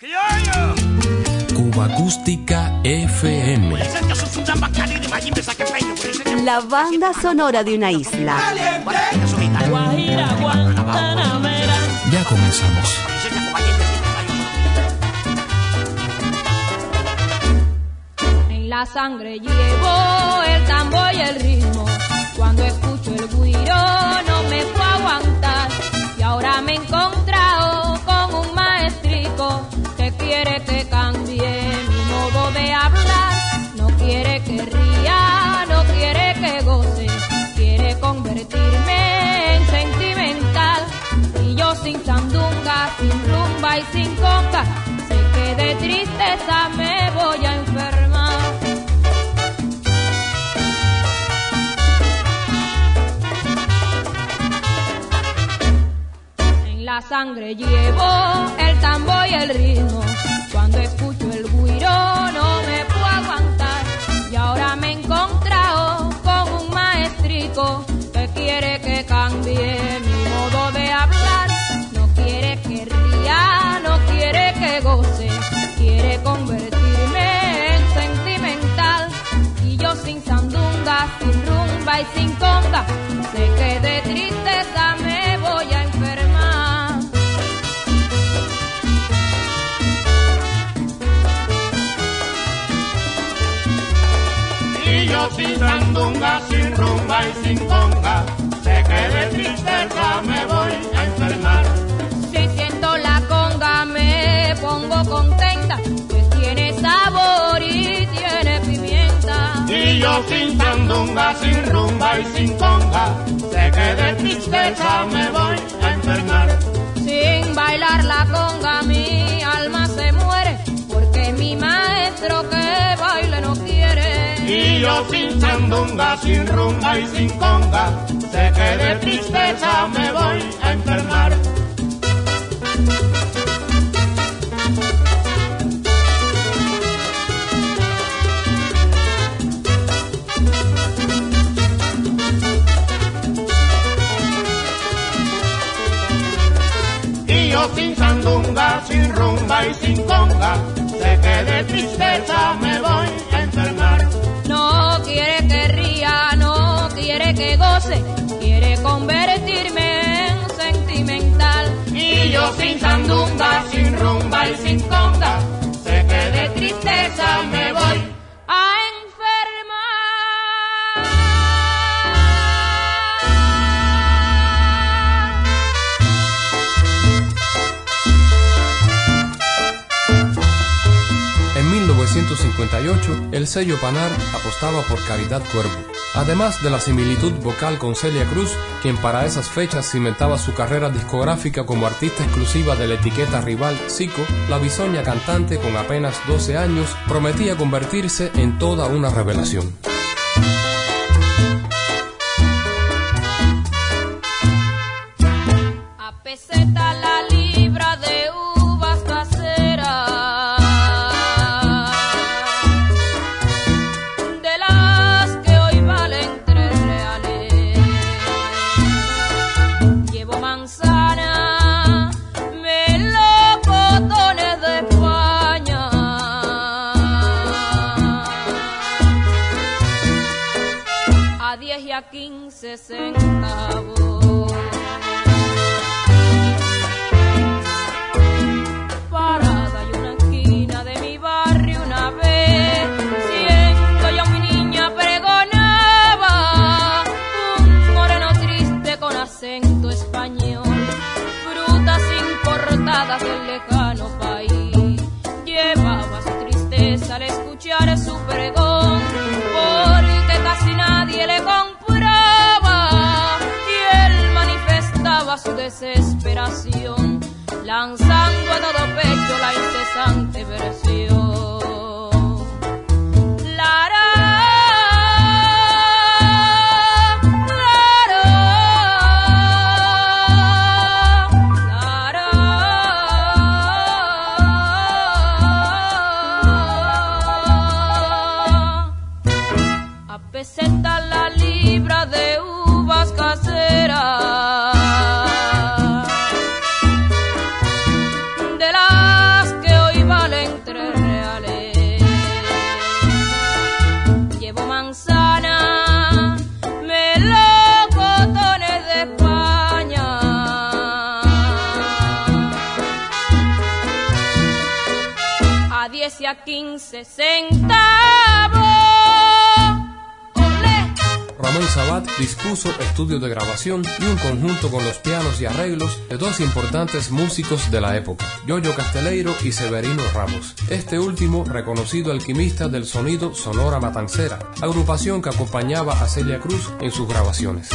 Cuba Acústica FM. La banda sonora de una isla. Ya comenzamos. En la sangre llevo el tambor y el ritmo. Cuando escucho el guiro sin rumba y sin conga. Sé que de tristeza me voy a enfermar. En la sangre llevo el tambor y el ritmo. Cuando escucho el guiro no me puedo aguantar. Y ahora me he encontrado con un maestrico que quiere que cambie sin rumba y sin conga. Sé que de tristeza me voy a enfermar. Y yo sin sandunga, sin rumba y sin conga, sé que de tristeza me voy a enfermar. Yo sin sandunga, sin rumba y sin conga, sé que de tristeza me voy a enfermar. Sin bailar la conga mi alma se muere, porque mi maestro que baile no quiere. Y yo sin sandunga, sin rumba y sin conga, sé que de tristeza me voy a enfermar. Yo sin sandunga, sin rumba y sin conga, sé que de tristeza me voy a enfermar. No quiere que ría, no quiere que goce, quiere convertirme en sentimental. Y yo sin sandunga, sin rumba y sin conga, sé que de tristeza me voy. 1958, el sello Panar apostaba por Caridad Cuervo. Además de la similitud vocal con Celia Cruz, quien para esas fechas cimentaba su carrera discográfica como artista exclusiva de la etiqueta rival Zico, la bisoña cantante con apenas 12 años prometía convertirse en toda una revelación. 60 la incesante a 15 centavos. Ramón Sabat dispuso estudios de grabación y un conjunto con los pianos y arreglos de dos importantes músicos de la época, Yoyo Casteleiro y Severino Ramos. Este último, reconocido alquimista del sonido Sonora Matancera, agrupación que acompañaba a Celia Cruz en sus grabaciones.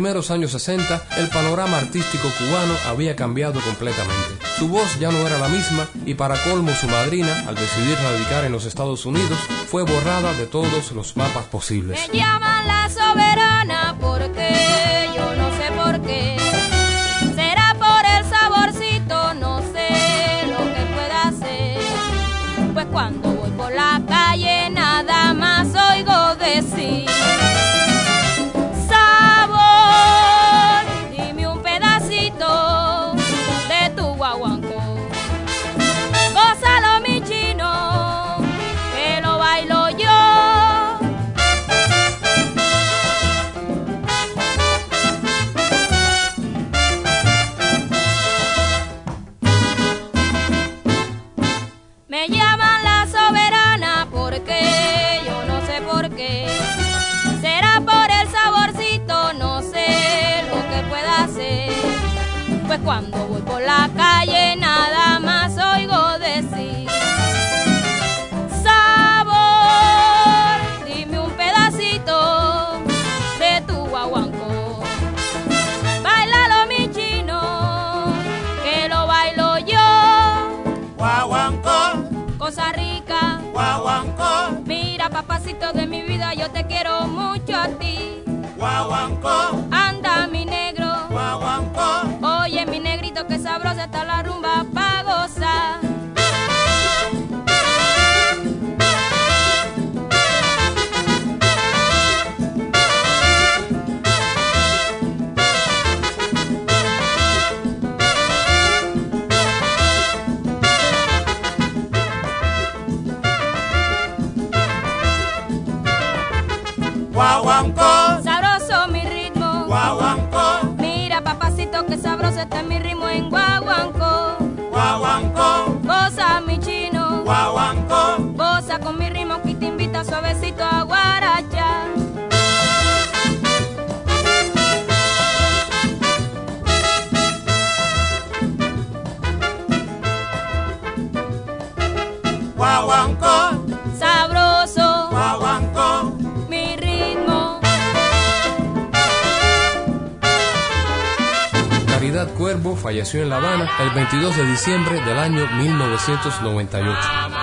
Primeros años 60, el panorama artístico cubano había cambiado completamente. Su voz ya no era la misma y para colmo su madrina, al decidir radicar en los Estados Unidos, fue borrada de todos los mapas posibles. Papacito de mi vida, yo te quiero mucho a ti. Guaguancó, anda mi negro. Guaguancó que sabrosa está la rumba Guaguancó, sabroso mi ritmo. Guaguancó, mira papacito que sabroso está mi ritmo en guaguancó. Guaguancó, goza mi chino. Guaguancó, goza con mi ritmo que te invita suavecito a guaracha. Guaguancó, Falleció en La Habana el 22 de diciembre del año 1998.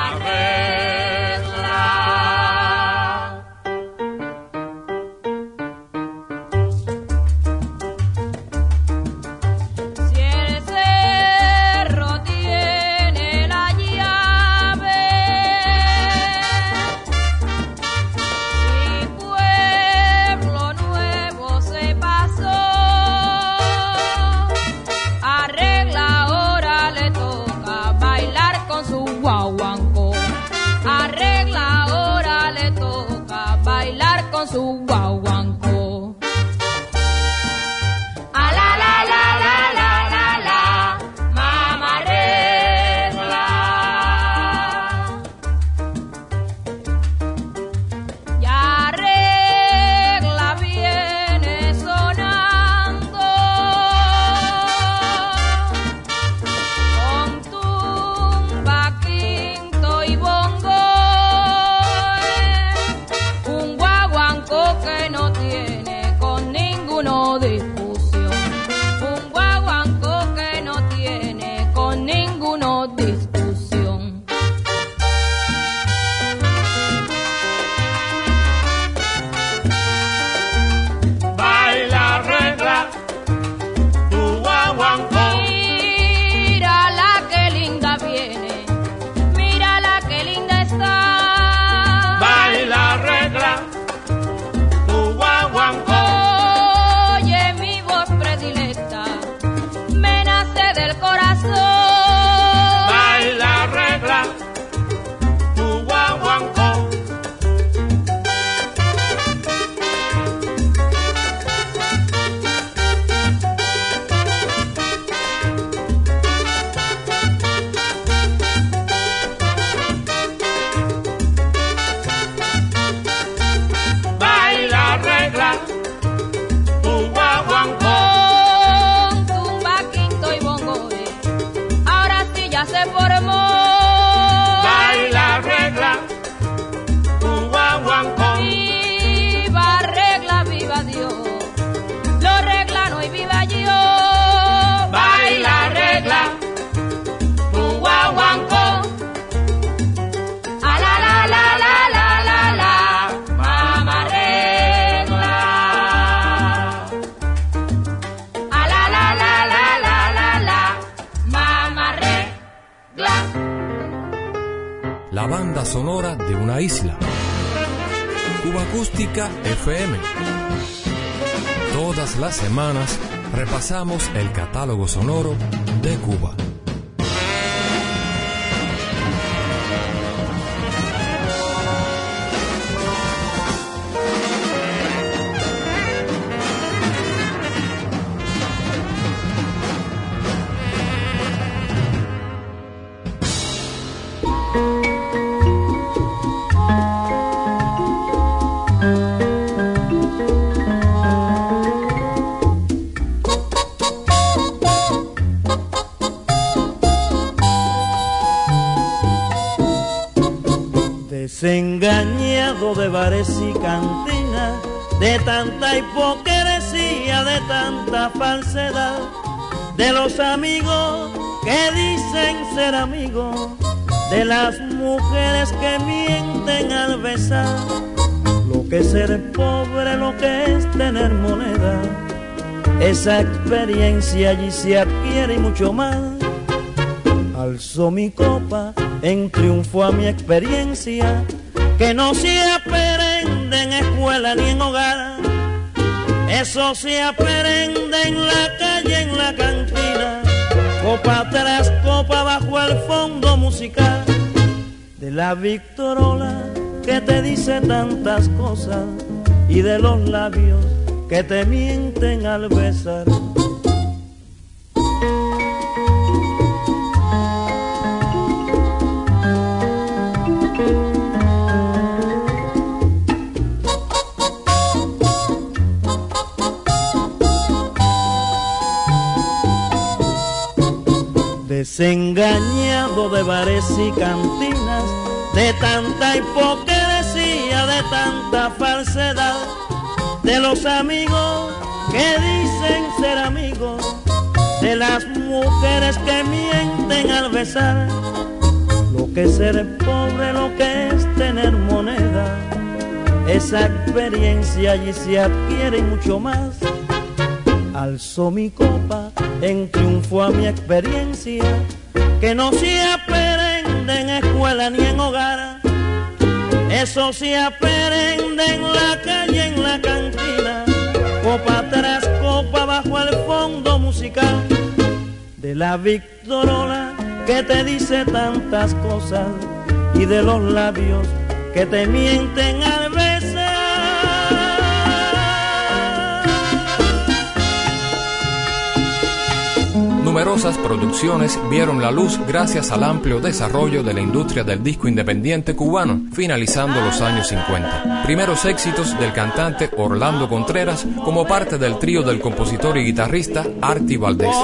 FM. Todas las semanas repasamos el catálogo sonoro de Cuba. De bares y cantinas, de tanta hipocresía, de tanta falsedad, de los amigos que dicen ser amigos, de las mujeres que mienten al besar, lo que es ser pobre, lo que es tener moneda, esa experiencia allí se adquiere y mucho más. Alzo mi copa en triunfo a mi experiencia que no se aprende en escuela ni en hogar. Eso se aprende en la calle, en la cantina, copa tras copa bajo el fondo musical de la Victorola que te dice tantas cosas y de los labios que te mienten al besar. Desengañado de bares y cantinas, de tanta hipocresía, de tanta falsedad, de los amigos que dicen ser amigos, de las mujeres que mienten al besar, lo que es ser pobre, lo que es tener moneda. Esa experiencia allí se adquiere mucho más. Alzo mi copa en triunfo a mi experiencia, que no se aprende en escuela ni en hogar. Eso se aprende en la calle, en la cantina, copa tras copa bajo el fondo musical de la Victorola que te dice tantas cosas y de los labios que te mienten al besar. Numerosas producciones vieron la luz gracias al amplio desarrollo de la industria del disco independiente cubano, finalizando los años 50. Primeros éxitos del cantante Orlando Contreras como parte del trío del compositor y guitarrista Arti Valdés.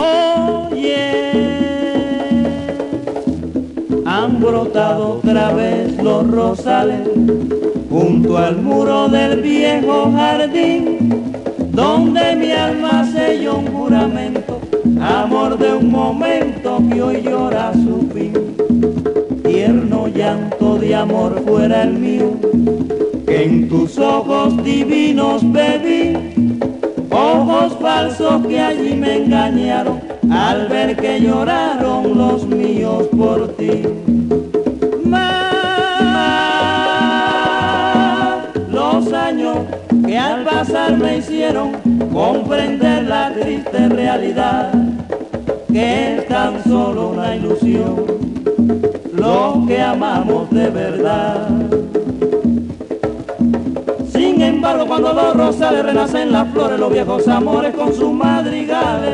han brotado otra vez los rosales junto al muro del viejo jardín donde mi alma selló un juramento amor de un momento que hoy llora su fin. Tierno llanto de amor fuera el mío, que en tus ojos divinos bebí, ojos falsos que allí me engañaron al ver que lloraron los míos por ti. los años que al pasar me hicieron comprender la triste realidad que es tan solo una ilusión, lo que amamos de verdad. Sin embargo, cuando los rosales renacen las flores, los viejos amores con sus madrigales,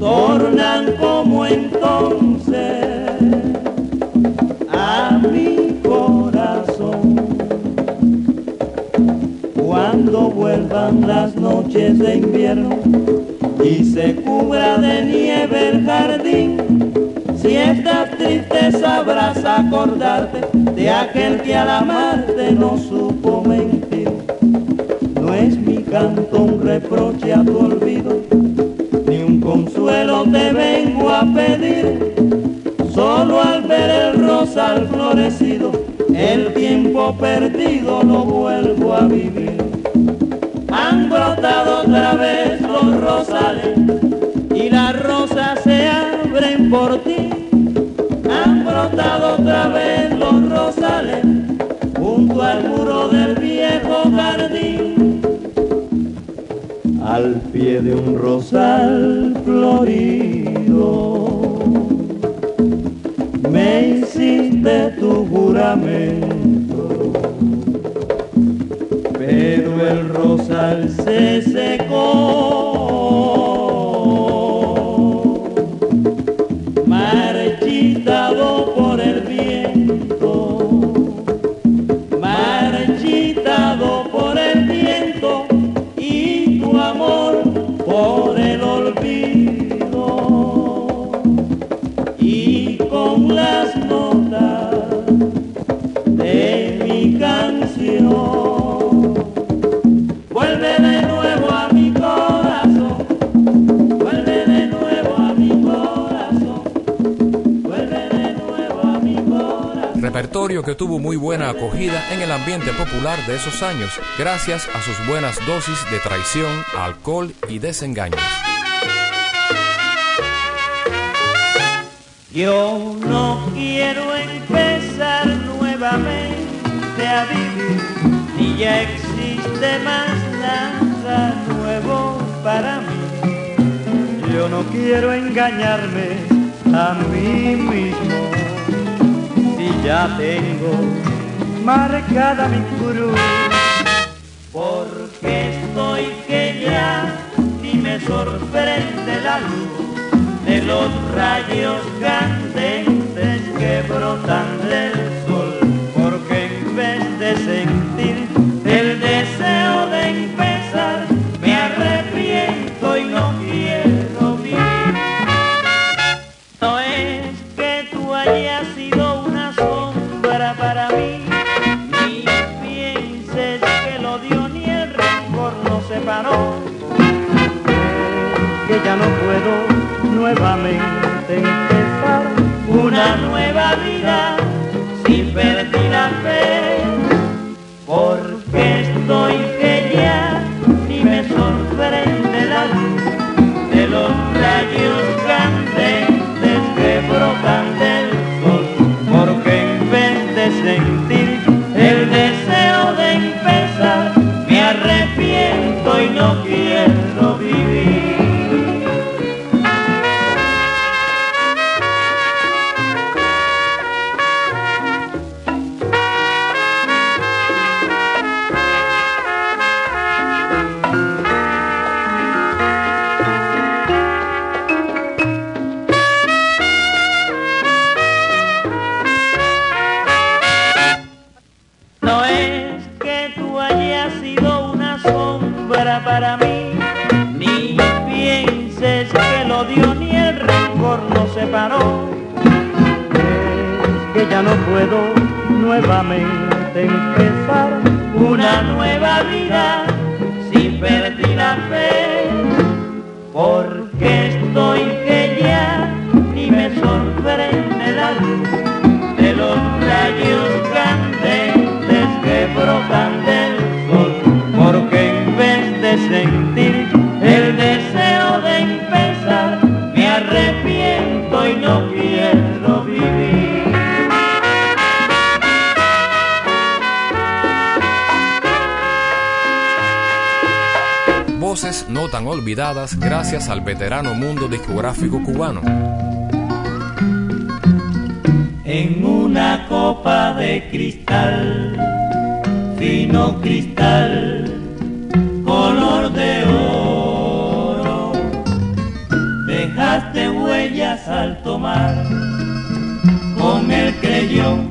tornan como entonces a mi corazón. Cuando vuelvan las noches de invierno, y se cubra de nieve el jardín. Si esta tristeza sabrás acordarte de aquel que al amarte no supo mentir. No es mi canto un reproche a tu olvido, ni un consuelo te vengo a pedir. Solo al ver el rosal florecido, el tiempo perdido lo vuelvo a vivir han brotado otra vez los rosales y las rosas se abren por ti. Han brotado otra vez los rosales junto al muro del viejo jardín. Al pie de un rosal florido me hiciste tu juramento el rosal se secó, que tuvo muy buena acogida en el ambiente popular de esos años, gracias a sus buenas dosis de traición, alcohol y desengaños. Yo no quiero empezar nuevamente a vivir, ni ya existe más nada nuevo para mí. Yo no quiero engañarme a mí mismo ya tengo marcada mi cruz, porque estoy que ya ni me sorprende la luz de los rayos me. Olvidadas gracias al veterano mundo discográfico cubano. en una copa de cristal, fino cristal, color de oro. Dejaste huellas al tomar con el creyón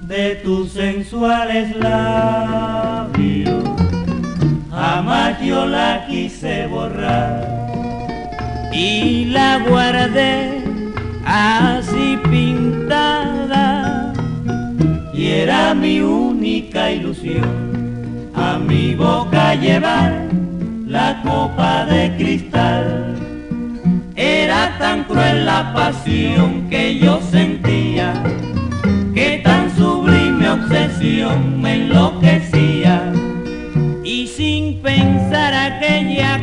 de tus sensuales labios. Yo la quise borrar. Y la guardé así pintada. Y era mi única ilusión a mi boca llevar la copa de cristal. Era tan cruel la pasión que yo sentía que tan sublime obsesión me enloquecía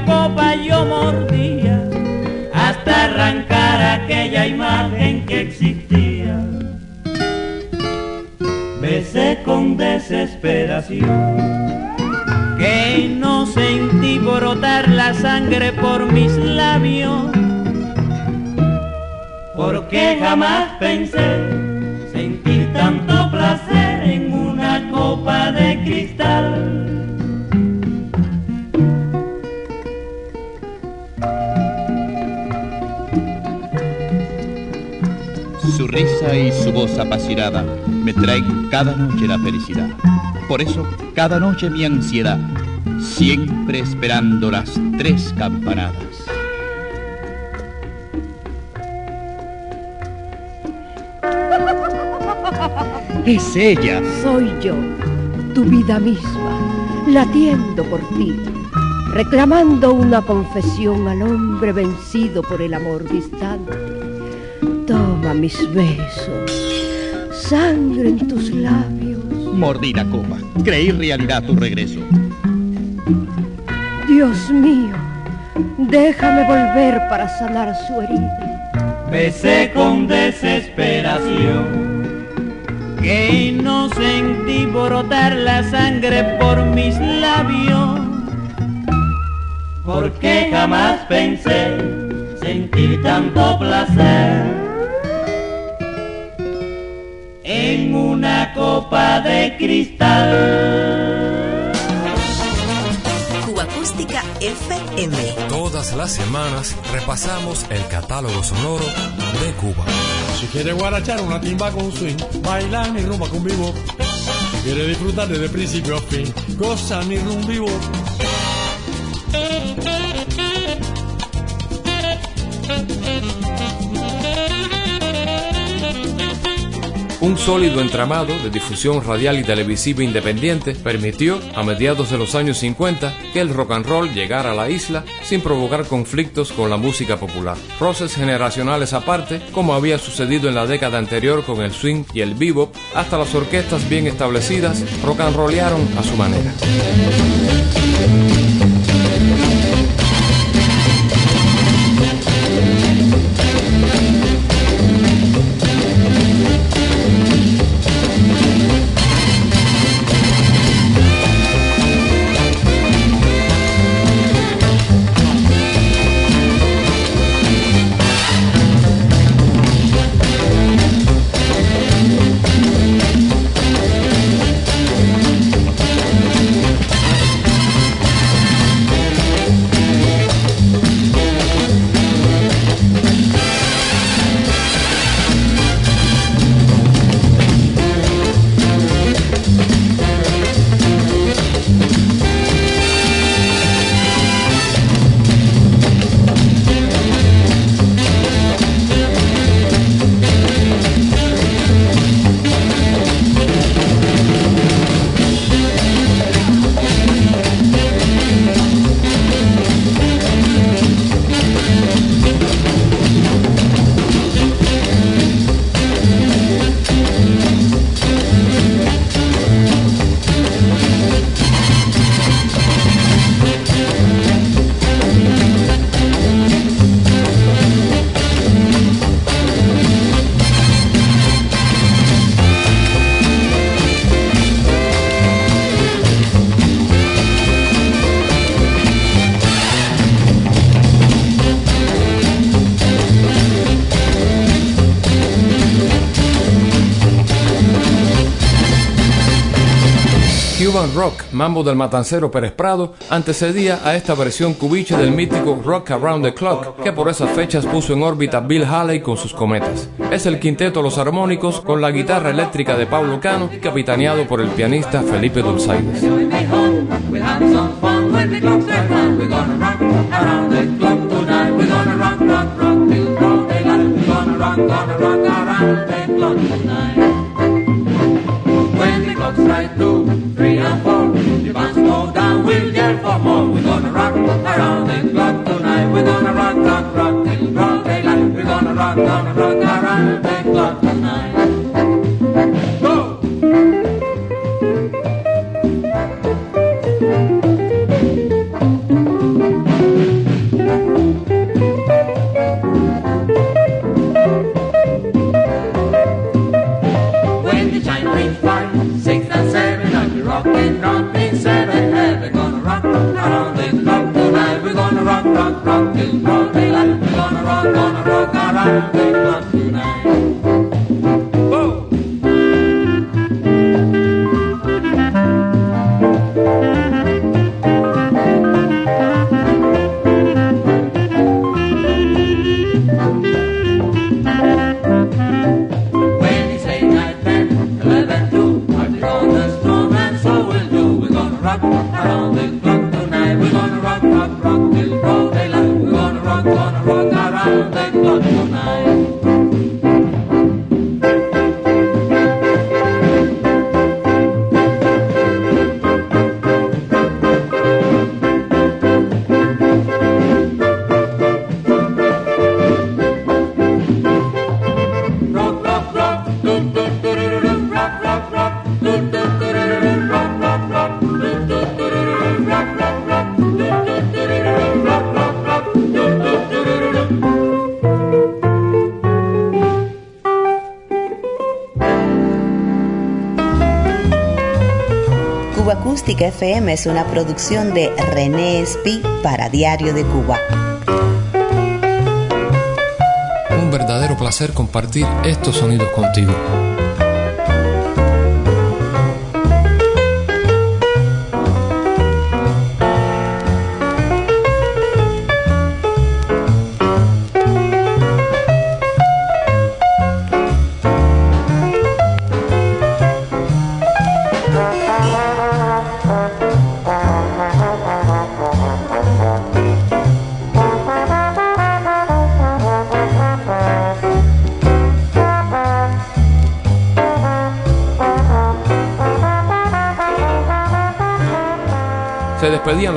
copa yo mordía hasta arrancar aquella imagen que existía. Besé con desesperación que no sentí brotar la sangre por mis labios, porque jamás pensé sentir tanto placer en una copa de cristal. Su risa y su voz apasionada me traen cada noche la felicidad. Por eso, cada noche mi ansiedad, siempre esperando las tres campanadas. Es ella. Soy yo, tu vida misma, latiendo por ti, reclamando una confesión al hombre vencido por el amor distante. Mis besos, sangre en tus labios. Mordí la copa. Creí realidad tu regreso. Dios mío, déjame volver para sanar su herida. Besé con desesperación que no sentí brotar la sangre por mis labios, porque jamás pensé sentir tanto placer copa de cristal. Cuba Acústica FM. Todas las semanas repasamos el catálogo sonoro de Cuba. Si quiere guarachar una timba con swing, bailar mi rumba con vivo. Si quiere disfrutar desde principio a fin, goza mi rumba vivo. Un sólido entramado de difusión radial y televisiva independiente permitió, a mediados de los años 50, que el rock and roll llegara a la isla sin provocar conflictos con la música popular. Roces generacionales aparte, como había sucedido en la década anterior con el swing y el bebop, hasta las orquestas bien establecidas rock and rollearon a su manera. Cuban Rock, Mambo del Matancero Pérez Prado, antecedía a esta versión cubiche del mítico Rock Around the Clock, que por esas fechas puso en órbita Bill Haley con sus cometas. Es el quinteto Los Armónicos con la guitarra eléctrica de Pablo Cano, capitaneado por el pianista Felipe Dulzaides. Three, and four. The bands go down, we'll yell for more. We're gonna rock around the clock tonight. We're gonna rock, rock, rock till broad daylight. We're gonna rock, gonna rock around We're gonna rock, rock, rock till broad daylight. We're gonna rock, gonna rock around rock. FM es una producción de René Espi para Diario de Cuba. Un verdadero placer compartir estos sonidos contigo.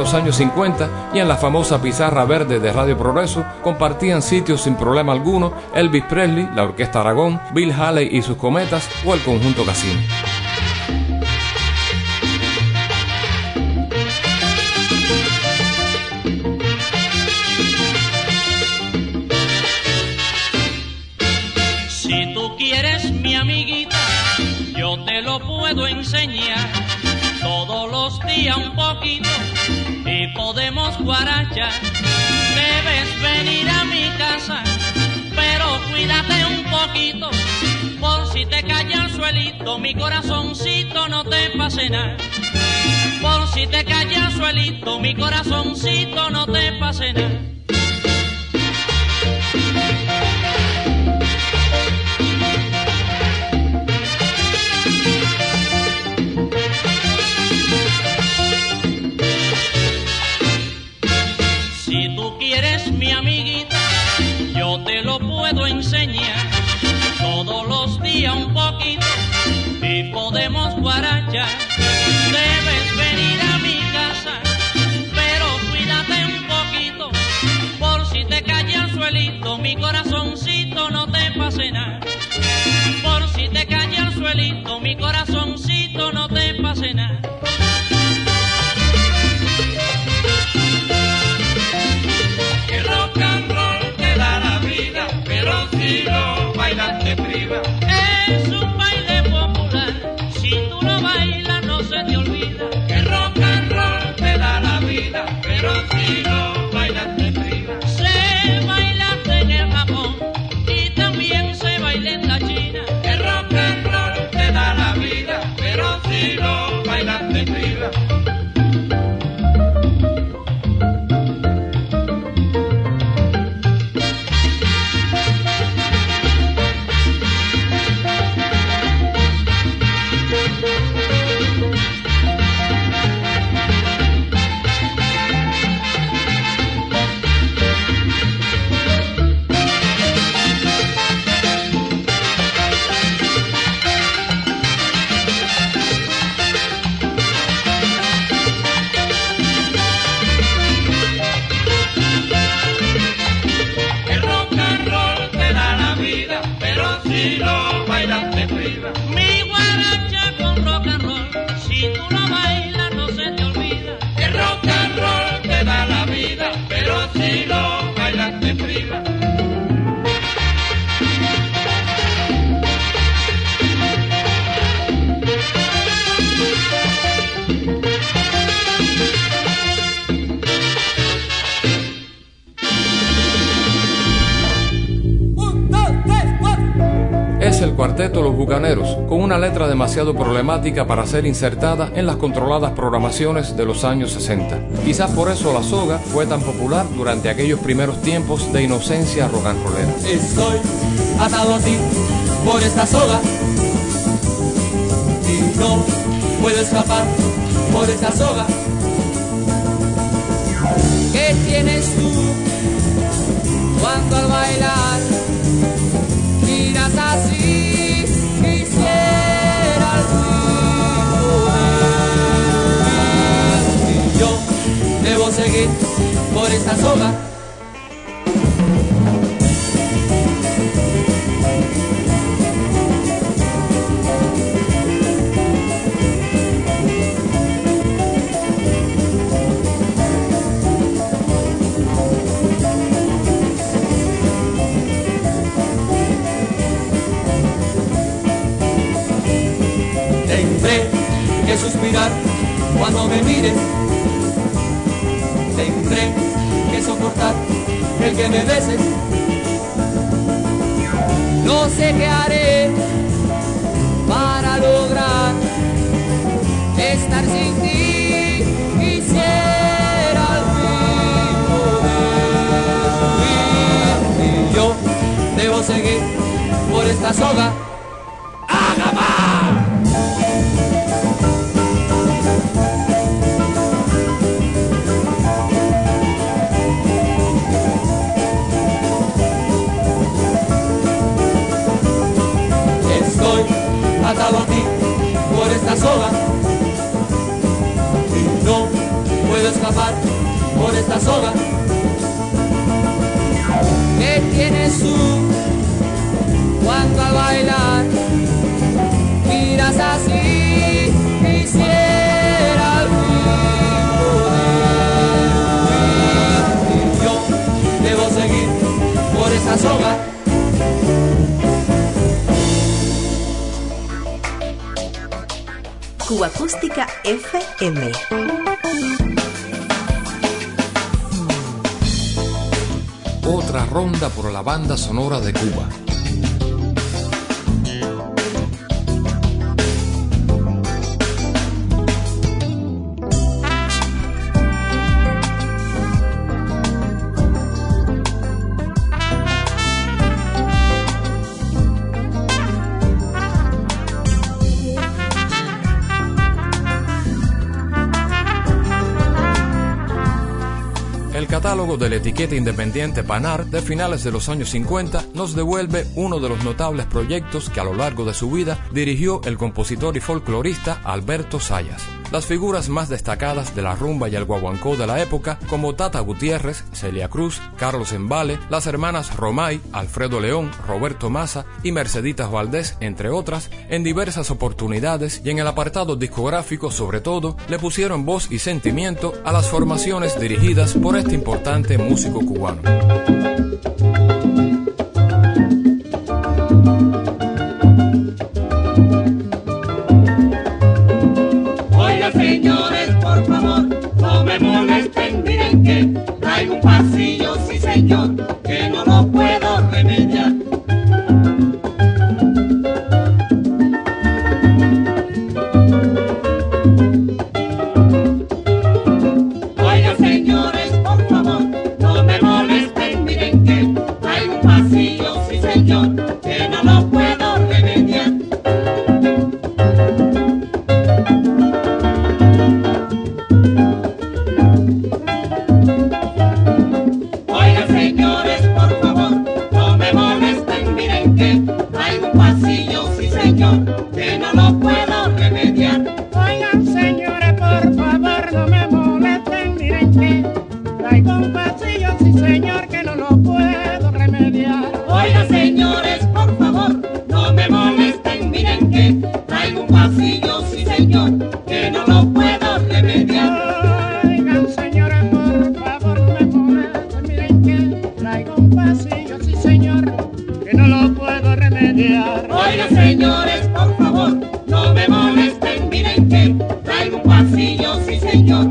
Los años 50 y en la famosa pizarra verde de Radio Progreso compartían sitios sin problema alguno Elvis Presley, la Orquesta Aragón, Bill Haley y sus cometas o el conjunto Casino. Suelito, mi corazoncito no te pase nada. Por si te calla el suelito, mi corazoncito no te pase nada. Problemática para ser insertada en las controladas programaciones de los años 60. Quizás por eso la soga fue tan popular durante aquellos primeros tiempos de inocencia rollera. Estoy atado a ti por esta soga y no puedo escapar por esta soga. ¿Qué tienes tú cuando al bailar miras así? Debo seguir por esta soga. Suspirar cuando me mires. Tendré que soportar el que me beses. No sé qué haré para lograr estar sin ti. Quisiera al fin yo debo seguir por esta soga. Y no puedo escapar por esta soga. ¿Qué tienes tú cuando al bailar miras así? Quisiera fin poder Y yo debo seguir por esta soga. Cuba Acústica FM. Otra ronda por la banda sonora de Cuba. El catálogo de la etiqueta independiente Panar de finales de los años 50 nos devuelve uno de los notables proyectos que a lo largo de su vida dirigió el compositor y folclorista Alberto Sayas. Las figuras más destacadas de la rumba y el guaguancó de la época, como Tata Gutiérrez, Celia Cruz, Carlos Embale, las hermanas Romay, Alfredo León, Roberto Maza y Merceditas Valdés, entre otras, en diversas oportunidades y en el apartado discográfico sobre todo, le pusieron voz y sentimiento a las formaciones dirigidas por este importante músico cubano. Molesten, miren que traigo un pasillo, sí señor, Oiga señores, por favor, no me molesten, miren que traigo un pasillo, sí señor,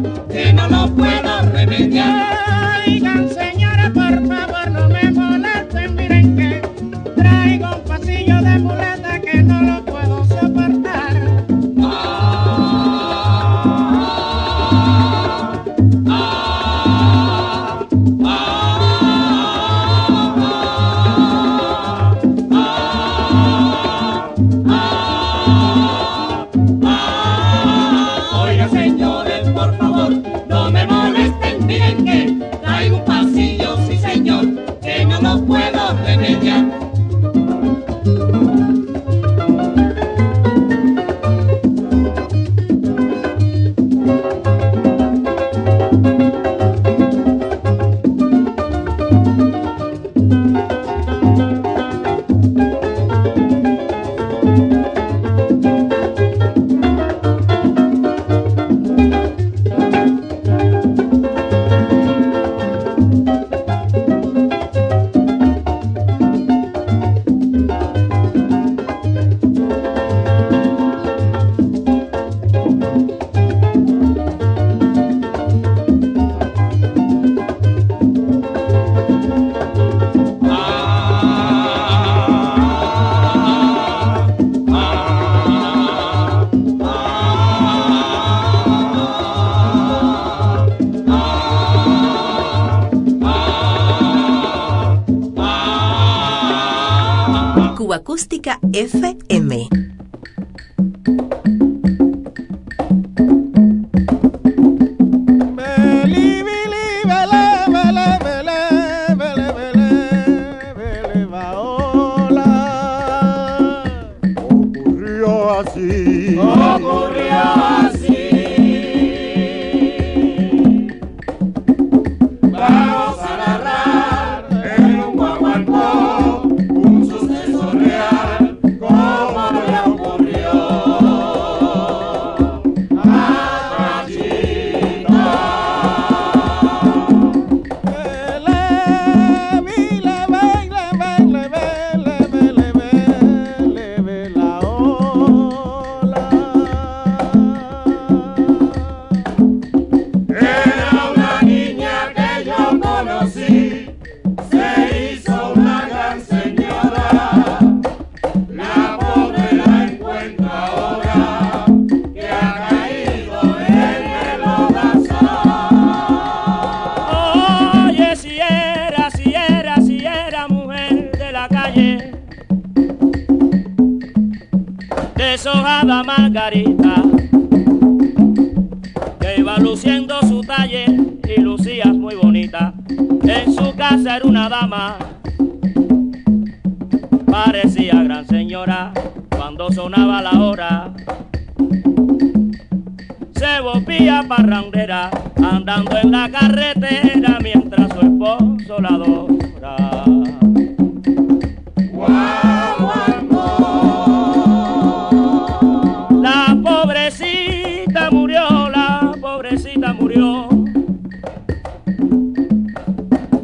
murió.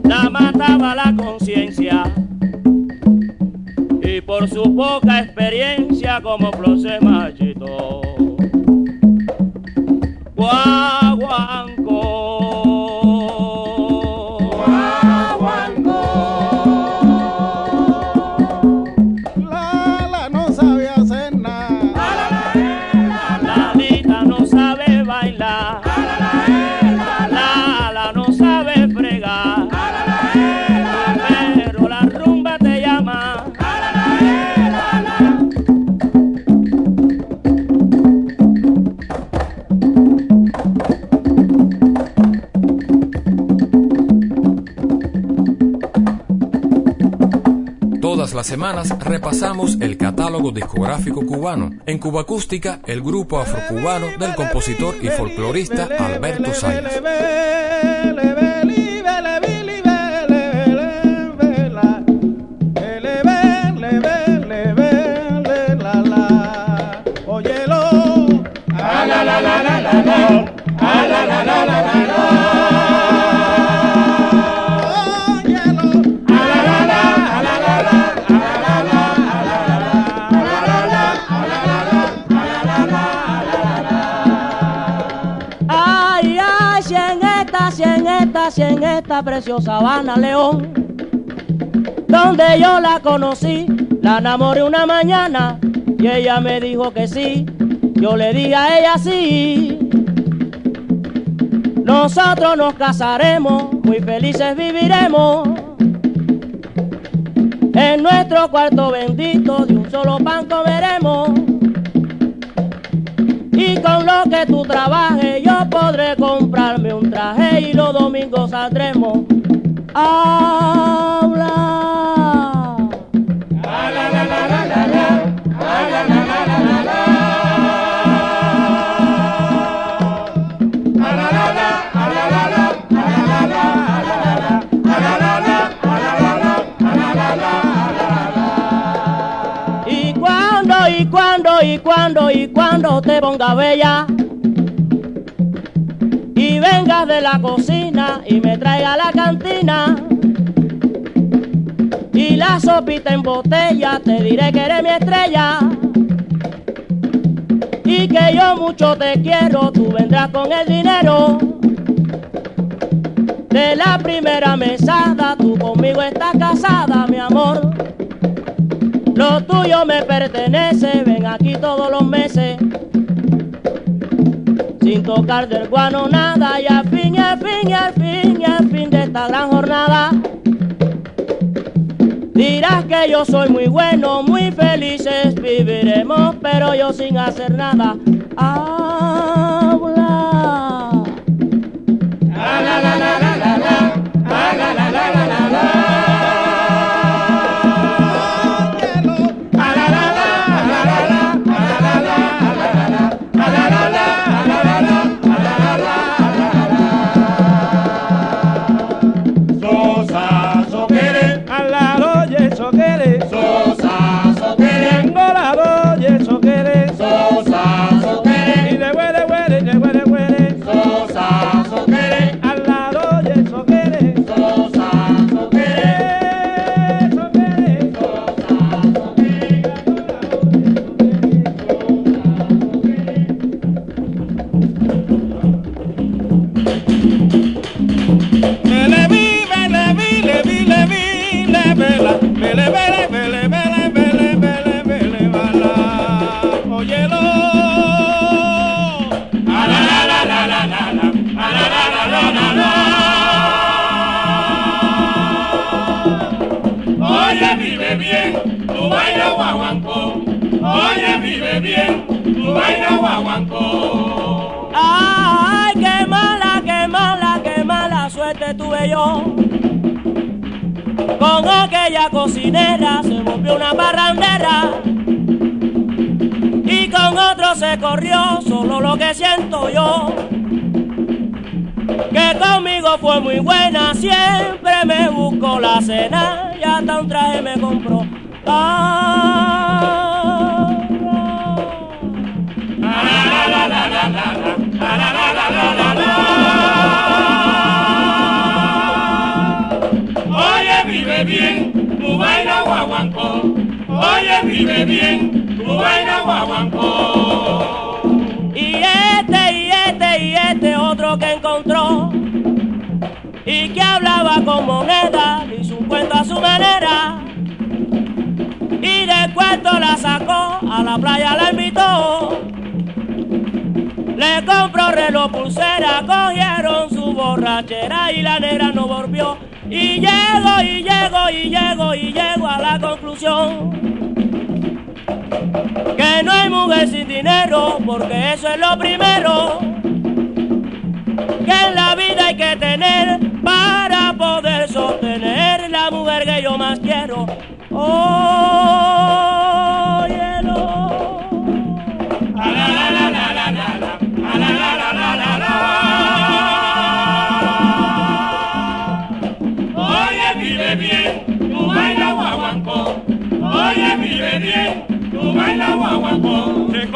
La mataba la conciencia y por su poca experiencia como Flose Mayor. discográfico cubano. En Cuba Acústica, el grupo afrocubano del compositor y folclorista Alberto Sáenz. preciosa Habana León, donde yo la conocí, la enamoré una mañana y ella me dijo que sí, yo le dije a ella sí. Nosotros nos casaremos, muy felices viviremos. En nuestro cuarto bendito de un solo pan comeremos con lo que tú trabajes yo podré comprarme un traje y los domingos saldremos a y cuando, y cuando te ponga bella. Y vengas de la cocina y me traiga la cantina. Y la sopita en botella, te diré que eres mi estrella. Y que yo mucho te quiero, tú vendrás con el dinero. De la primera mesada, tú conmigo estás casada, mi amor. Lo tuyo me pertenece, ven aquí todos los meses. Sin tocar del guano nada, y al fin, y al fin, y al fin, y al fin de esta gran jornada. Dirás que yo soy muy bueno, muy felices viviremos, pero yo sin hacer nada. Habla. Sosa, vive bien, tu baila guaguancó. Y este, y este, y este otro que encontró. Y que hablaba con moneda, hizo un cuento a su manera. Y de cuento la sacó, a la playa la invitó. Le compró reloj pulsera, cogieron su borrachera y la negra no volvió. Y llego, y llego, y llego, y llego a la conclusión que no hay mujer sin dinero, porque eso es lo primero que en la vida hay que tener para poder sostener la mujer que yo más quiero. Óyelo.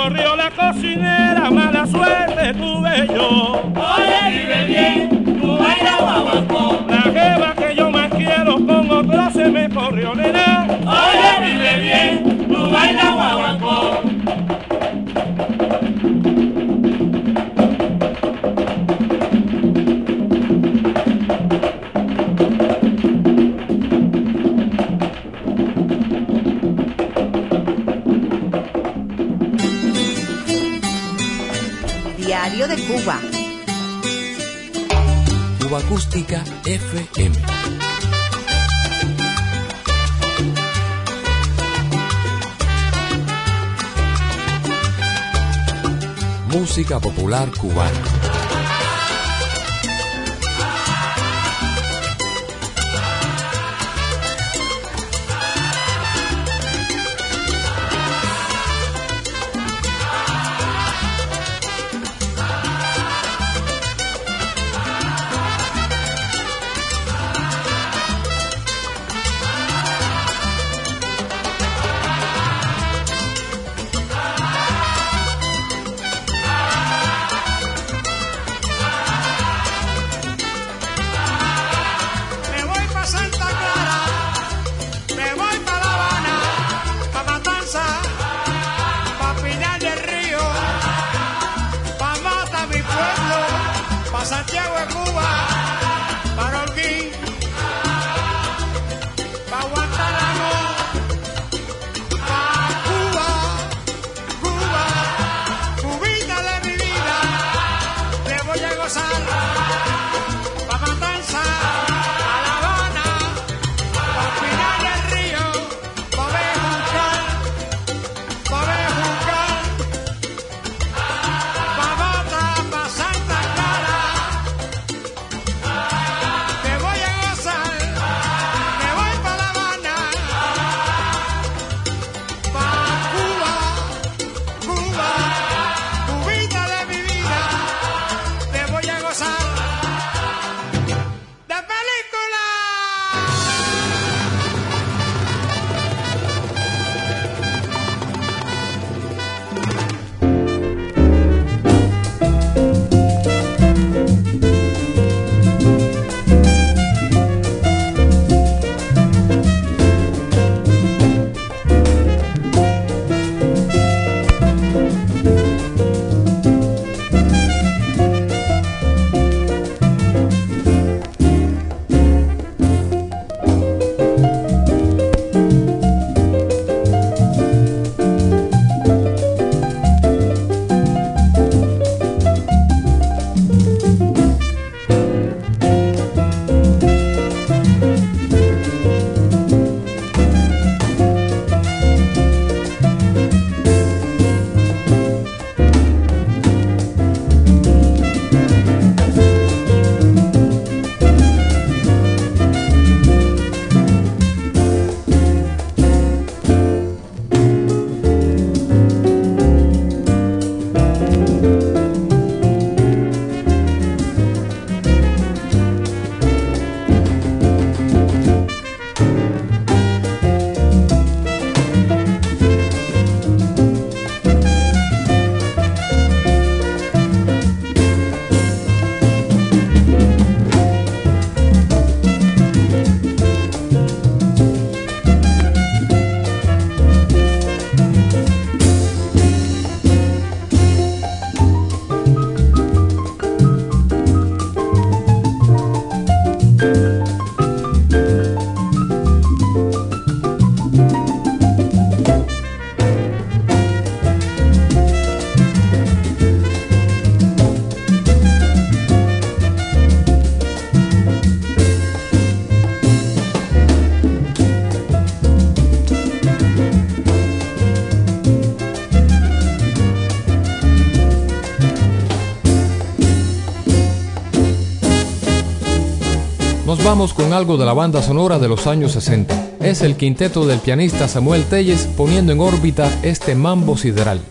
Corrió la cocinera, mala suerte tuve yo. Oye, vive bien, tu baila guaguancó. La jeva que yo más quiero con otro se me corrió, nena. Oye, vive bien, tu baila guaguancó. Cuba. Cuba Acústica FM. Música popular cubana. Con algo de la banda sonora de los años 60. Es el quinteto del pianista Samuel Telles poniendo en órbita este mambo sideral.